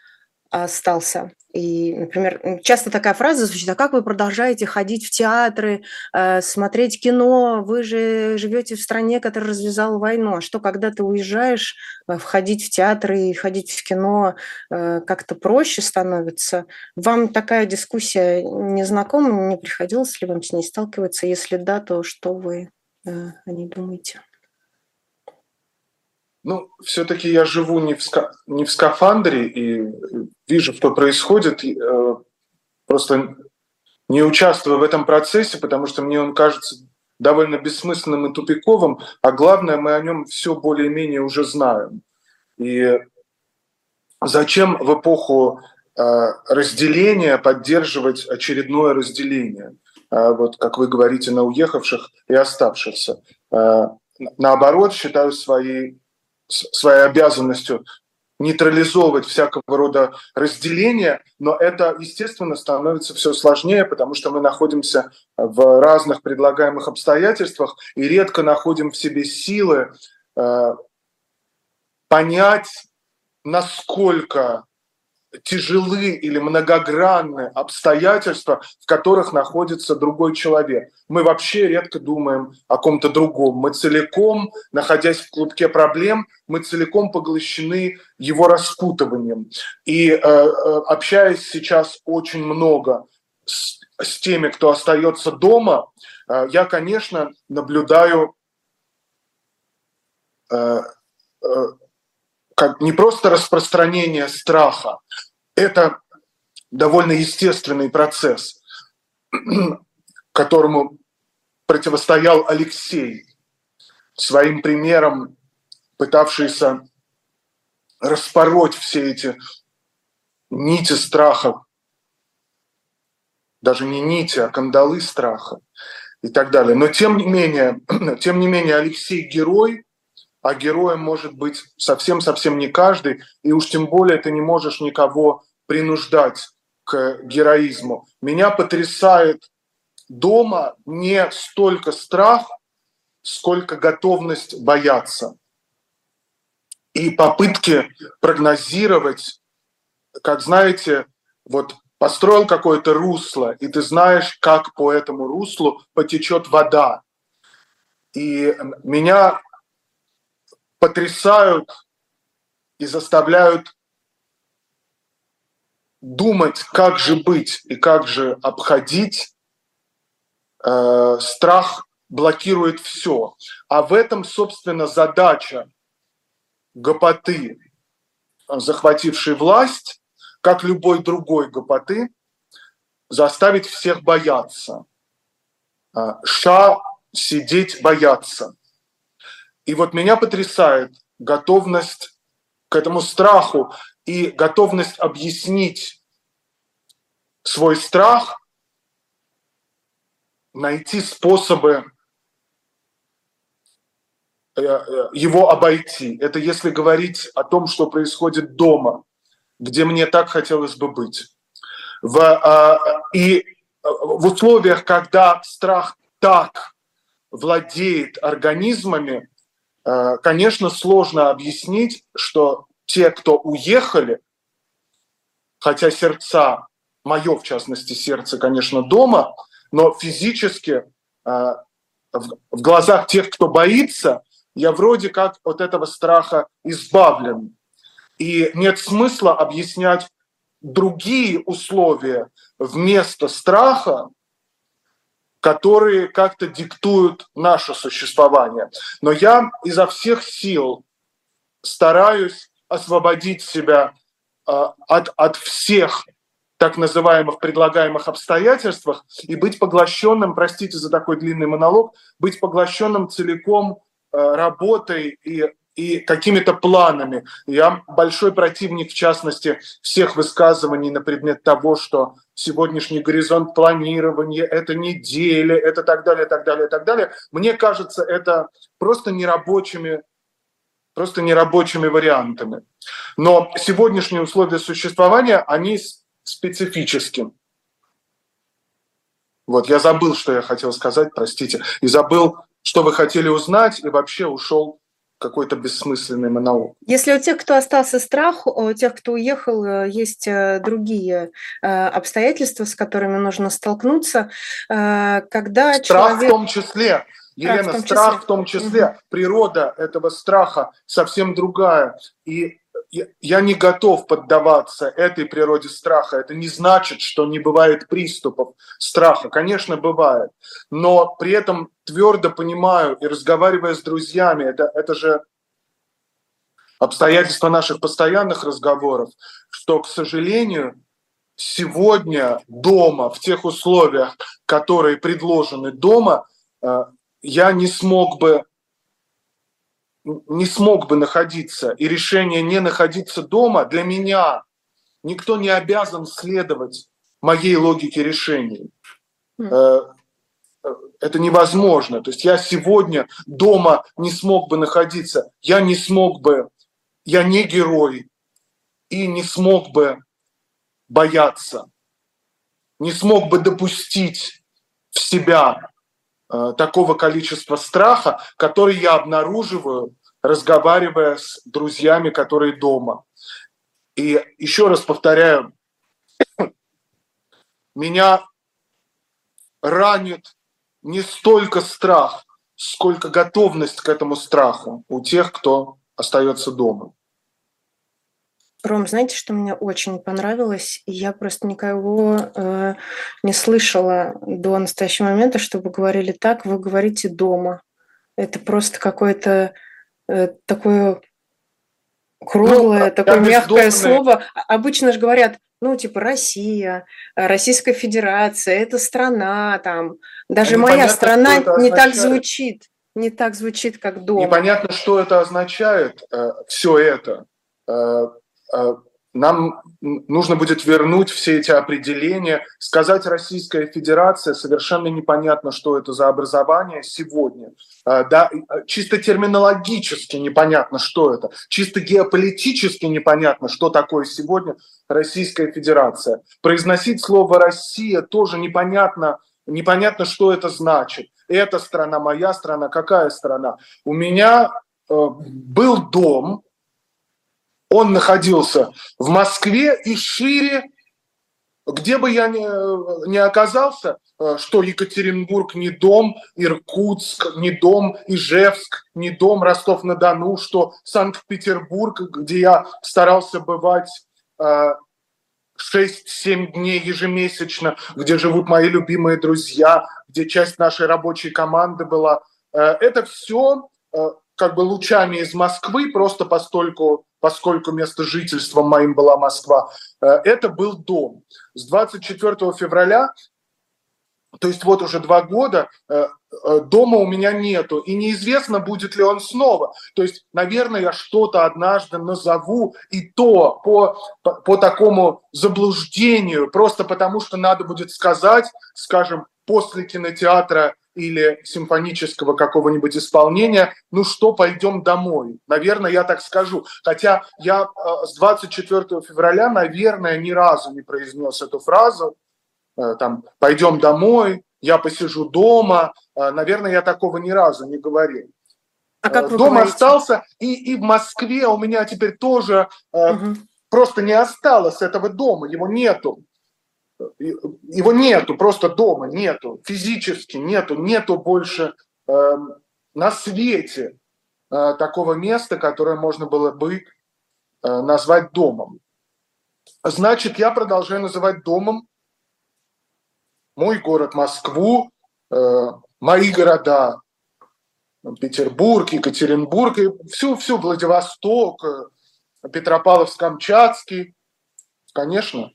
остался. И, например, часто такая фраза звучит, а как вы продолжаете ходить в театры, э, смотреть кино, вы же живете в стране, которая развязала войну. А что, когда ты уезжаешь, э, входить в театры и ходить в кино э, как-то проще становится? Вам такая дискуссия не знакома, не приходилось ли вам с ней сталкиваться? Если да, то что вы о ней думаете? Ну, все-таки я живу не в, ска... не в скафандре и вижу, что происходит, э, просто не участвую в этом процессе, потому что мне он кажется довольно бессмысленным и тупиковым, а главное, мы о нем все более-менее уже знаем. И зачем в эпоху э, разделения поддерживать очередное разделение, э, вот как вы говорите, на уехавших и оставшихся. Наоборот, считаю своей своей обязанностью нейтрализовывать всякого рода разделения, но это, естественно, становится все сложнее, потому что мы находимся в разных предлагаемых обстоятельствах и редко находим в себе силы э, понять, насколько тяжелы или многогранные обстоятельства, в которых находится другой человек. Мы вообще редко думаем о ком-то другом. Мы целиком, находясь в клубке проблем, мы целиком поглощены его распутыванием. И э, э общаясь сейчас очень много с, с теми, кто остается дома, э, я, конечно, наблюдаю э, э, как не просто распространение страха, это довольно естественный процесс, которому противостоял Алексей, своим примером пытавшийся распороть все эти нити страха, даже не нити, а кандалы страха и так далее. Но тем не менее, тем не менее Алексей герой, а героем может быть совсем-совсем не каждый, и уж тем более ты не можешь никого принуждать к героизму. Меня потрясает дома не столько страх, сколько готовность бояться. И попытки прогнозировать, как знаете, вот построил какое-то русло, и ты знаешь, как по этому руслу потечет вода. И меня потрясают и заставляют думать, как же быть и как же обходить, э, страх блокирует все. А в этом, собственно, задача гопоты, захватившей власть, как любой другой гопоты, заставить всех бояться. Э, ша сидеть бояться. И вот меня потрясает готовность к этому страху и готовность объяснить свой страх, найти способы э, э, его обойти. Это если говорить о том, что происходит дома, где мне так хотелось бы быть. В, а, и в условиях, когда страх так владеет организмами, Э, конечно, сложно объяснить, что те, кто уехали, хотя сердца, мое в частности сердце, конечно, дома, но физически э, в глазах тех, кто боится, я вроде как от этого страха избавлен. И нет смысла объяснять другие условия вместо страха, которые как-то диктуют наше существование. Но я изо всех сил стараюсь освободить себя э, от, от всех так называемых предлагаемых обстоятельствах и быть поглощенным, простите за такой длинный монолог, быть поглощенным целиком э, работой и и какими-то планами. Я большой противник, в частности, всех высказываний на предмет того, что сегодняшний горизонт планирования, это неделя, это так далее, так далее, так далее. Мне кажется, это просто нерабочими просто нерабочими вариантами. Но сегодняшние условия существования, они специфическим. Вот, я забыл, что я хотел сказать, простите, и забыл, что вы хотели узнать, и вообще ушел какой-то бессмысленный монолог. Если у тех, кто остался страх, у тех, кто уехал, э, есть э, другие э, обстоятельства, с которыми нужно столкнуться, когда страх человек... в том числе. Елена, страх в том числе, страх в том числе. Угу. природа этого страха совсем другая. И я не готов поддаваться этой природе страха. Это не значит, что не бывает приступов страха. Конечно, бывает. Но при этом твердо понимаю и разговаривая с друзьями, это, это же обстоятельства наших постоянных разговоров, что, к сожалению, сегодня дома, в тех условиях, которые предложены дома, э, я не смог бы не смог бы находиться, и решение не находиться дома для меня, никто не обязан следовать моей логике решений. Mm. Это невозможно. То есть я сегодня дома не смог бы находиться, я не смог бы, я не герой, и не смог бы бояться, не смог бы допустить в себя такого количества страха, который я обнаруживаю, разговаривая с друзьями, которые дома. И еще раз повторяю, меня ранит не столько страх, сколько готовность к этому страху у тех, кто остается дома. Ром, знаете, что мне очень понравилось? Я просто никого э, не слышала до настоящего момента, чтобы говорили так, вы говорите дома. Это просто какое-то э, такое круглое, ну, такое мягкое слово. А, обычно же говорят, ну, типа Россия, Российская Федерация, это страна, там. Даже моя страна не так звучит, не так звучит, как дома. Непонятно, что это означает, э, все это. Нам нужно будет вернуть все эти определения, сказать Российская Федерация, совершенно непонятно, что это за образование сегодня. Э, да, чисто терминологически непонятно, что это. Чисто геополитически непонятно, что такое сегодня Российская Федерация. Произносить слово «Россия» тоже непонятно, непонятно, что это значит. Эта страна, моя страна, какая страна. У меня э, был дом, он находился в Москве и шире, где бы я ни, ни оказался, э, что Екатеринбург не дом, Иркутск не дом, Ижевск не дом, Ростов-на-Дону, что Санкт-Петербург, где я старался бывать 6-7 э, дней ежемесячно, где живут мои любимые друзья, где часть нашей рабочей команды была. Э, это все как бы лучами из Москвы, просто постольку поскольку место жительства моим была Москва, э, это был дом. С 24 февраля, то есть вот уже два года, э, э, дома у меня нету, и неизвестно, будет ли он снова. То есть, наверное, я что-то однажды назову, и то по, по, по такому заблуждению, просто потому что надо будет сказать, скажем, после кинотеатра или симфонического какого-нибудь исполнения, ну что, пойдем домой. Наверное, я так скажу. Хотя я э, с 24 февраля, наверное, ни разу не произнес эту фразу, э, там, пойдем домой, я посижу дома. Э, наверное, я такого ни разу не говорил. А как Дом говорите? остался, и, и в Москве у меня теперь тоже угу. просто не осталось этого дома, его нету его нету, просто дома нету, физически нету, нету больше э, на свете э, такого места, которое можно было бы э, назвать домом. Значит, я продолжаю называть домом мой город Москву, э, мои города Петербург, Екатеринбург, и всю, всю Владивосток, э, Петропавловск-Камчатский, конечно.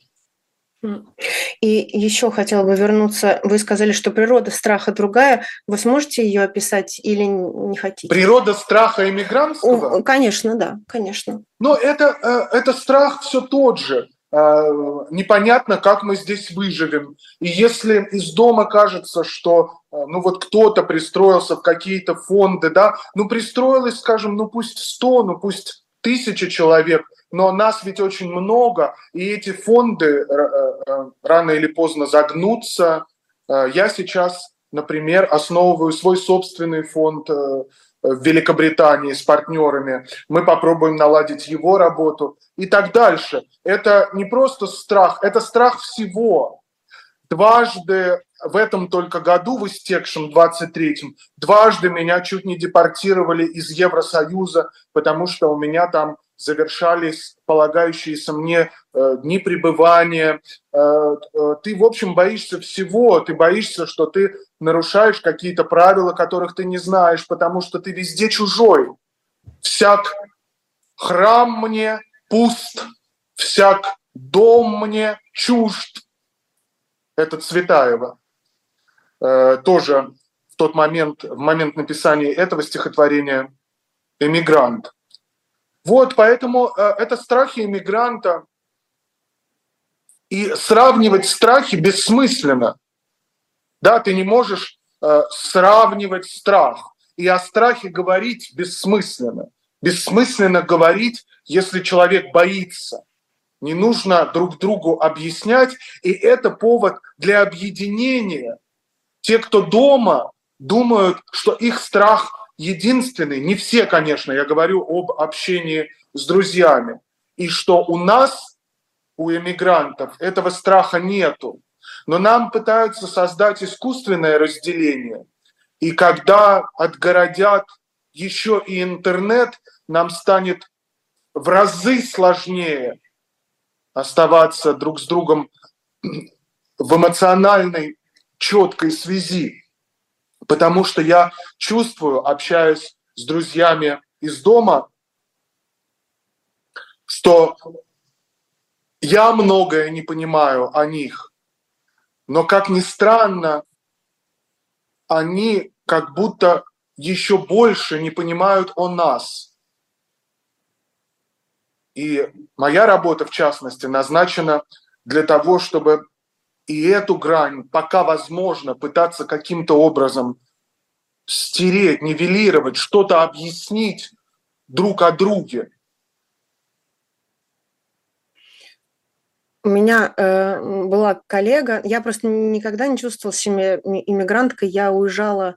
И еще хотела бы вернуться. Вы сказали, что природа страха другая. Вы сможете ее описать или не хотите? Природа страха иммигрантского? Конечно, да, конечно. Но это, э, это страх все тот же. Э, непонятно, как мы здесь выживем. И если из дома кажется, что э, ну вот кто-то пристроился в какие-то фонды, да, ну пристроилось, скажем, ну пусть 100, ну пусть тысяча человек, но нас ведь очень много, и эти фонды э, э, рано или поздно загнутся. Э, я сейчас, например, основываю свой собственный фонд в Великобритании с партнерами. Мы попробуем наладить его работу и так дальше. Это не просто страх, это страх всего. Дважды в этом только году, в истекшем 23-м, дважды меня чуть не депортировали из Евросоюза, потому что у меня там завершались полагающиеся мне э, дни пребывания. Э, э, ты, в общем, боишься всего. Ты боишься, что ты нарушаешь какие-то правила, которых ты не знаешь, потому что ты везде чужой. Всяк храм мне пуст, всяк дом мне чужд. Это Цветаева. Тоже в тот момент, в момент написания этого стихотворения «Эмигрант». Вот, поэтому э, это страхи иммигранта. И сравнивать страхи бессмысленно. Да, ты не можешь э, сравнивать страх. И о страхе говорить бессмысленно. Бессмысленно говорить, если человек боится. Не нужно друг другу объяснять, и это повод для объединения. Те, кто дома, думают, что их страх единственный, не все, конечно, я говорю об общении с друзьями, и что у нас, у эмигрантов, этого страха нету. Но нам пытаются создать искусственное разделение. И когда отгородят еще и интернет, нам станет в разы сложнее оставаться друг с другом в эмоциональной четкой связи потому что я чувствую, общаясь с друзьями из дома, что я многое не понимаю о них, но, как ни странно, они как будто еще больше не понимают о нас. И моя работа, в частности, назначена для того, чтобы и эту грань, пока возможно, пытаться каким-то образом стереть, нивелировать, что-то объяснить друг о друге. У меня э, была коллега, я просто никогда не чувствовала себя иммигранткой, я уезжала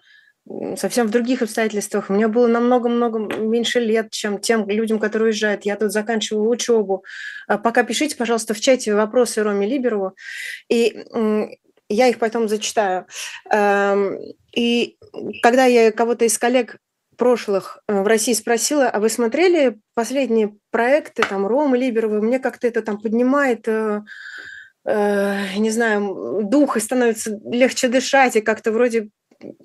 совсем в других обстоятельствах. У меня было намного-много меньше лет, чем тем людям, которые уезжают. Я тут заканчиваю учебу. А пока пишите, пожалуйста, в чате вопросы Роме Либерову, и я их потом зачитаю. Эм, и когда я кого-то из коллег прошлых э, в России спросила, а вы смотрели последние проекты, там, Ромы Либеровой, мне как-то это там поднимает э, э, не знаю, дух, и становится легче дышать, и как-то вроде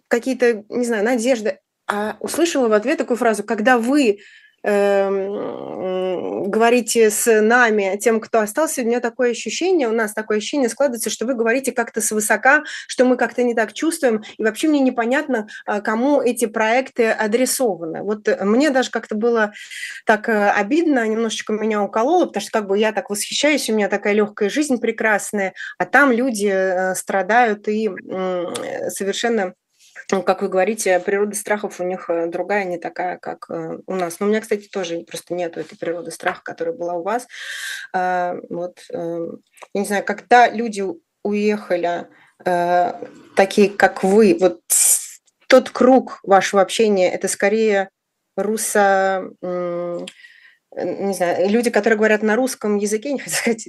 какие-то, не знаю, надежды. А услышала в ответ такую фразу, когда вы э, говорите с нами, тем, кто остался, у меня такое ощущение, у нас такое ощущение складывается, что вы говорите как-то свысока, что мы как-то не так чувствуем, и вообще мне непонятно, а, кому эти проекты адресованы. Вот мне даже как-то было так э, обидно, немножечко меня укололо, потому что как бы я так восхищаюсь, у меня такая легкая жизнь прекрасная, а там люди э, страдают и совершенно как вы говорите, природа страхов у них э, другая, не такая, как э, у нас. Но у меня, кстати, тоже просто нету этой природы страха, которая была у вас. А, вот, я не знаю, когда люди уехали, э, такие, как вы, вот тот круг вашего общения, это скорее руссо не знаю, люди, которые говорят на русском языке, не сказать,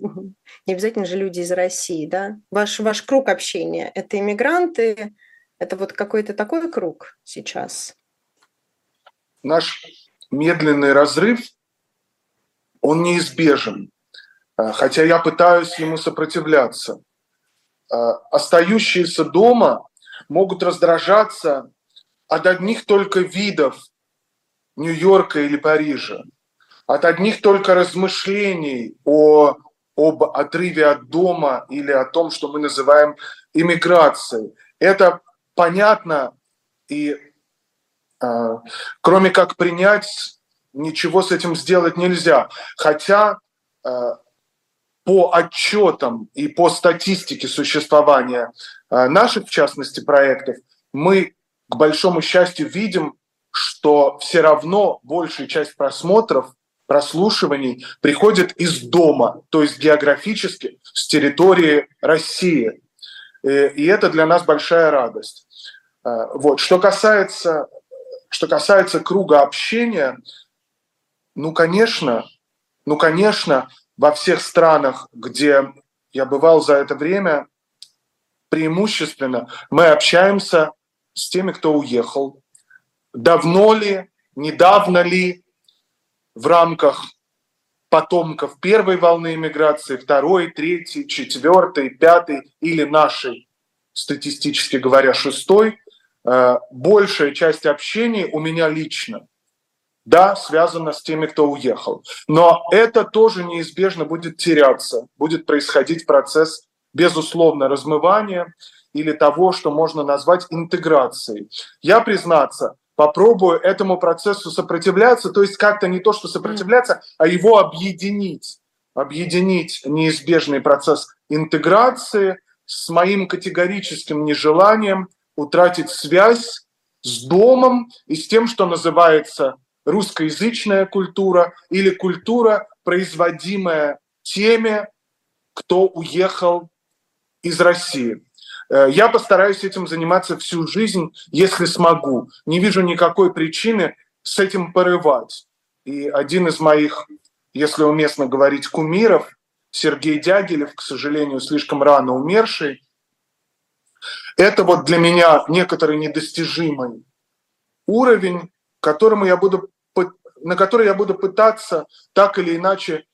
не обязательно же люди из России, да? Ваш, ваш круг общения – это иммигранты, это вот какой-то такой круг сейчас? Наш медленный разрыв, он неизбежен. А, хотя я пытаюсь ему сопротивляться. А, остающиеся дома могут раздражаться от одних только видов Нью-Йорка или Парижа, от одних только размышлений о, об отрыве от дома или о том, что мы называем иммиграцией. Это понятно, и э, кроме как принять, ничего с этим сделать нельзя. Хотя э, по отчетам и по статистике существования э, наших, в частности, проектов, мы, к большому счастью, видим, что все равно большая часть просмотров, прослушиваний приходит из дома, то есть географически с территории России. Э, и это для нас большая радость. Э, вот. Что, касается, что касается круга общения, ну, конечно, ну, конечно, во всех странах, где я бывал за это время, преимущественно мы общаемся с теми, кто уехал. Давно ли, недавно ли, в рамках потомков первой волны иммиграции, второй, третьей, четвертой, пятой или нашей, статистически говоря, шестой, э, большая часть общения у меня лично, да, связана с теми, кто уехал. Но это тоже неизбежно будет теряться, будет происходить процесс, безусловно, размывания или того, что можно назвать интеграцией. Я, признаться, попробую этому процессу сопротивляться, то есть как-то не то, что сопротивляться, а его объединить. Объединить неизбежный процесс интеграции с моим категорическим нежеланием утратить связь с домом и с тем, что называется русскоязычная культура или культура, производимая теми, кто уехал из России. Э, я постараюсь этим заниматься всю жизнь, если смогу. Не вижу никакой причины с этим порывать. И один из моих, если уместно говорить, кумиров, Сергей Дягилев, к сожалению, слишком рано умерший, это вот для меня некоторый недостижимый уровень, которому я буду, на который я буду пытаться так или иначе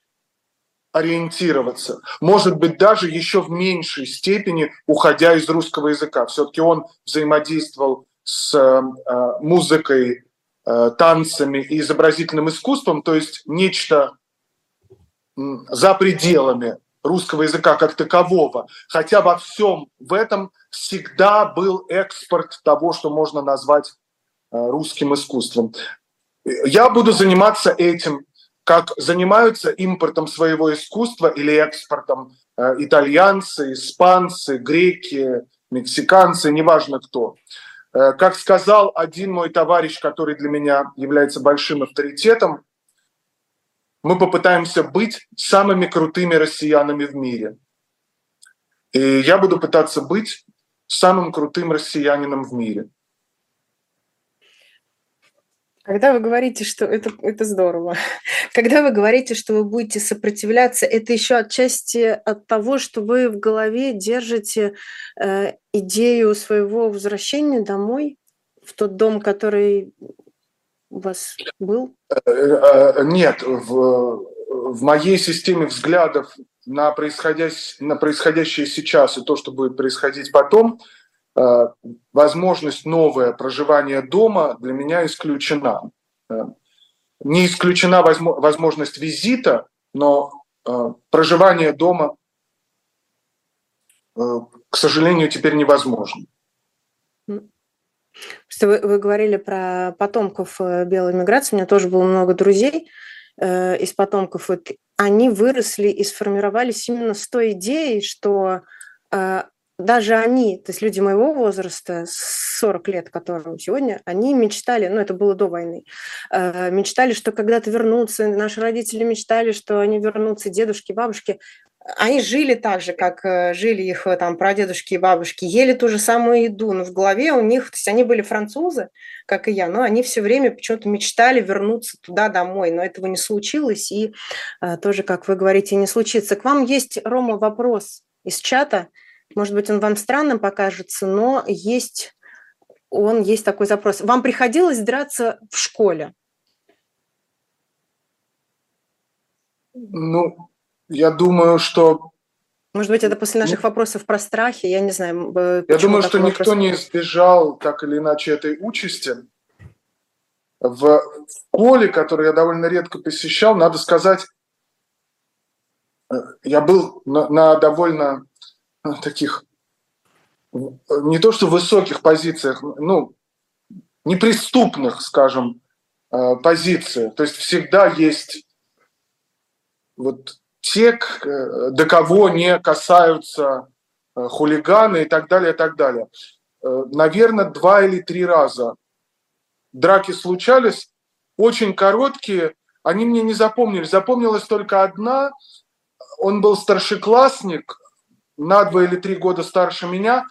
ориентироваться. Может быть, даже еще в меньшей степени, уходя из русского языка. Все-таки он взаимодействовал с э, музыкой, э, танцами и изобразительным искусством, то есть нечто за пределами русского языка как такового. Хотя во всем в этом всегда был экспорт того, что можно назвать э, русским искусством. Я буду заниматься этим как занимаются импортом своего искусства или экспортом э, итальянцы, испанцы, греки, мексиканцы, неважно кто. Э, как сказал один мой товарищ, который для меня является большим авторитетом, мы попытаемся быть самыми крутыми россиянами в мире. И я буду пытаться быть самым крутым россиянином в мире. Когда вы говорите, что это, это здорово, когда вы говорите, что вы будете сопротивляться, это еще отчасти от того, что вы в голове держите э, идею своего возвращения домой, в тот дом, который у вас был? Э, э, нет, в, в моей системе взглядов на происходящее, на происходящее сейчас и то, что будет происходить потом – возможность новое проживания дома для меня исключена. Э, не исключена возможность визита, но э, проживание дома, к сожалению, теперь невозможно. Вы, вы говорили про потомков белой миграции. У меня тоже было много друзей э, из потомков. Вот они выросли и сформировались именно с той идеей, что э, даже они, то есть люди моего возраста, 40 лет, которым сегодня, они мечтали, ну это было до войны, э, мечтали, что когда-то вернутся, наши родители мечтали, что они вернутся, дедушки, бабушки, они жили так же, как э, жили их э, там прадедушки и бабушки, ели ту же самую еду, но в голове у них, то есть они были французы, как и я, но они все время почему-то мечтали вернуться туда домой, но этого не случилось, и тоже, как вы говорите, не случится. К вам есть, Рома, вопрос из чата – может быть, он вам странным покажется, но есть, он есть такой запрос. Вам приходилось драться в школе? Ну, я думаю, что... Может быть, это после наших вопросов про страхи, я не знаю. Я думаю, что вопрос... никто не избежал так или иначе этой участи. В школе, которую я довольно редко посещал, надо сказать, я был на, на довольно таких не то что высоких позициях, ну, неприступных, скажем, э, позициях. То есть всегда есть вот те, э, до кого не касаются э, хулиганы и так далее, и так далее. Наверное, два или три раза драки случались, очень короткие, они мне не запомнились. Запомнилась только одна, он был старшеклассник, на два или три года старше меня,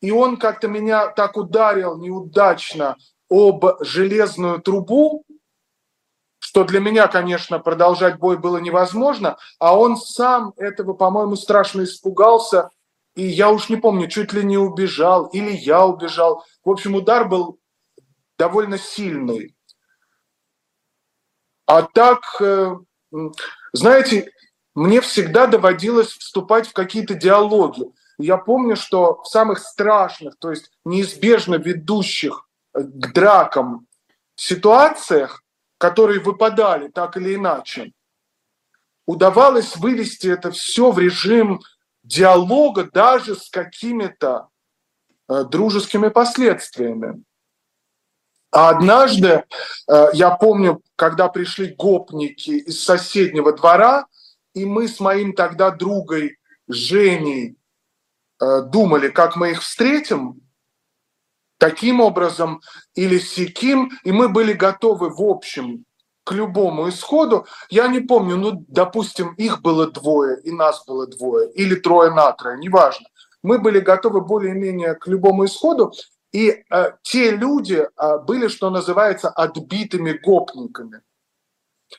и он как-то меня так ударил неудачно об железную трубу, что для меня, конечно, продолжать бой было невозможно, а он сам этого, по-моему, страшно испугался, и я уж не помню, чуть ли не убежал, или я убежал. В общем, удар был довольно сильный. А так, э, знаете, мне всегда доводилось вступать в какие-то диалоги. Я помню, что в самых страшных, то есть неизбежно ведущих э, к дракам ситуациях, которые выпадали так или иначе, удавалось вывести это все в режим диалога даже с какими-то э, дружескими последствиями. А однажды, э, я помню, когда пришли гопники из соседнего двора, и мы с моим тогда другой Женей э, думали, как мы их встретим, таким образом или сяким, и мы были готовы в общем к любому исходу. Я не помню, ну, допустим, их было двое, и нас было двое, или трое на трое, неважно. Мы были готовы более-менее к любому исходу, и э, те люди э, были, что называется, отбитыми гопниками.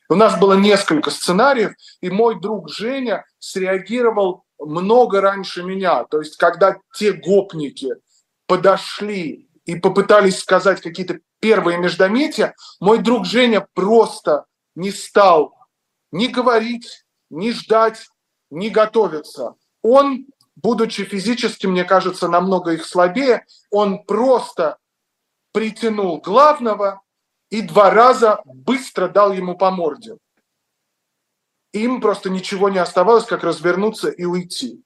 У нас было несколько сценариев, и мой друг Женя среагировал много раньше меня. То есть, когда те гопники подошли и попытались сказать какие-то первые междометия, мой друг Женя просто не стал ни говорить, ни ждать, ни готовиться. Он, будучи физически, мне кажется, намного их слабее, он просто притянул главного и два раза быстро дал ему по морде. Им просто ничего не оставалось, как развернуться и уйти.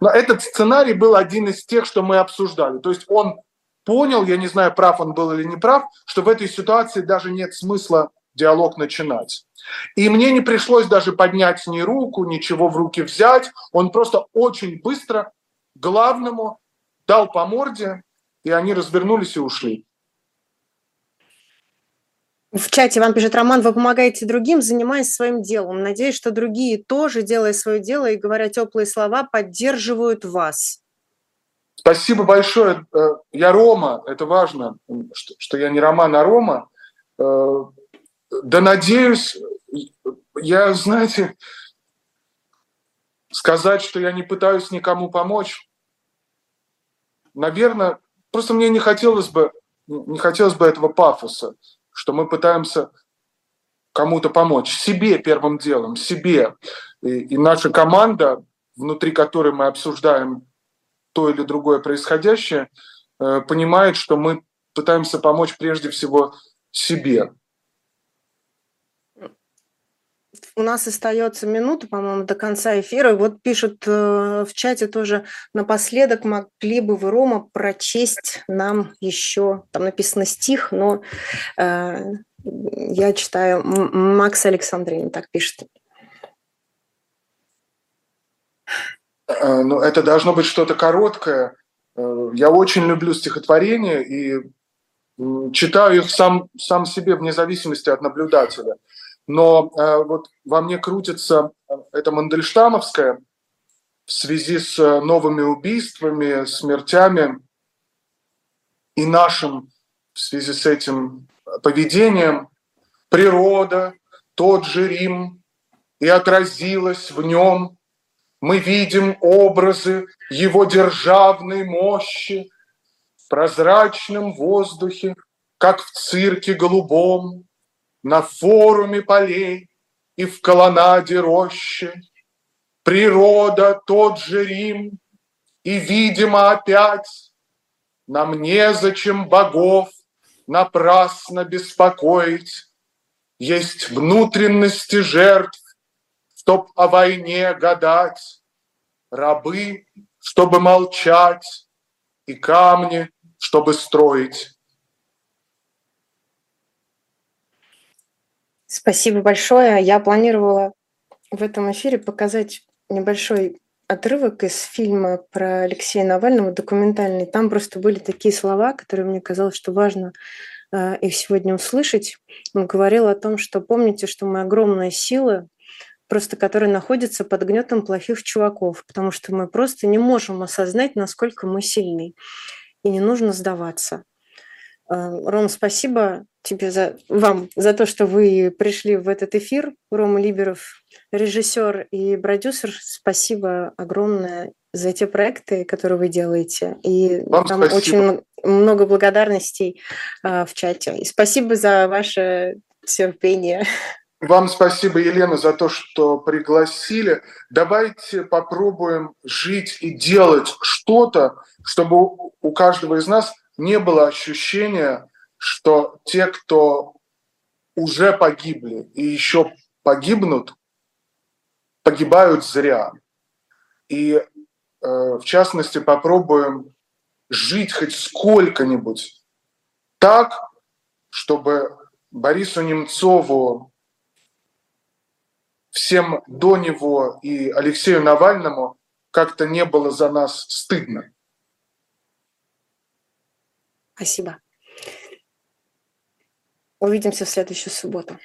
Но этот сценарий был один из тех, что мы обсуждали. То есть он понял, я не знаю, прав он был или не прав, что в этой ситуации даже нет смысла диалог начинать. И мне не пришлось даже поднять ни руку, ничего в руки взять. Он просто очень быстро главному дал по морде, и они развернулись и ушли. В чате вам пишет Роман, вы помогаете другим, занимаясь своим делом. Надеюсь, что другие тоже, делая свое дело и говоря теплые слова, поддерживают вас. Спасибо большое. Э, я Рома, это важно, что я не Роман, а Рома. Э, да надеюсь, я, знаете, сказать, что я не пытаюсь никому помочь, наверное, просто мне не хотелось бы, не хотелось бы этого пафоса что мы пытаемся кому-то помочь, себе первым делом, себе. И, и наша команда, внутри которой мы обсуждаем то или другое происходящее, э, понимает, что мы пытаемся помочь прежде всего себе. У нас остается минута, по-моему, до конца эфира. Вот пишут э, в чате тоже напоследок, могли бы вы, Рома, прочесть нам еще, там написано стих, но э, я читаю, Макс Александрин так пишет. Э, ну, это должно быть что-то короткое. Э, я очень люблю стихотворения и читаю их сам, сам себе вне зависимости от наблюдателя – но э, вот во мне крутится э, это Мандельштамовское в связи с э, новыми убийствами, смертями и нашим в связи с этим поведением. Природа, тот же Рим, и отразилась в нем. Мы видим образы его державной мощи в прозрачном воздухе, как в цирке голубом, на форуме полей и в колоннаде рощи. Природа тот же Рим, и, видимо, опять нам незачем богов напрасно беспокоить. Есть внутренности жертв чтоб о войне гадать, рабы, чтобы молчать, и камни, чтобы строить. Спасибо большое. Я планировала в этом эфире показать небольшой отрывок из фильма про Алексея Навального, документальный. Там просто были такие слова, которые мне казалось, что важно э, их сегодня услышать. Он говорил о том, что помните, что мы огромная сила, просто которая находится под гнетом плохих чуваков, потому что мы просто не можем осознать, насколько мы сильны. И не нужно сдаваться. Э, Ром, спасибо тебе за, вам за то, что вы пришли в этот эфир. Рома Либеров, режиссер и продюсер, спасибо огромное за те проекты, которые вы делаете. И Вам там спасибо. очень много благодарностей э, в чате. И спасибо за ваше терпение. Вам спасибо, Елена, за то, что пригласили. Давайте попробуем жить и делать что-то, чтобы у каждого из нас не было ощущения, что те, кто уже погибли и еще погибнут, погибают зря. И э, в частности попробуем жить хоть сколько-нибудь так, чтобы Борису Немцову, всем до него и Алексею Навальному как-то не было за нас стыдно. Спасибо. Увидимся в следующую субботу.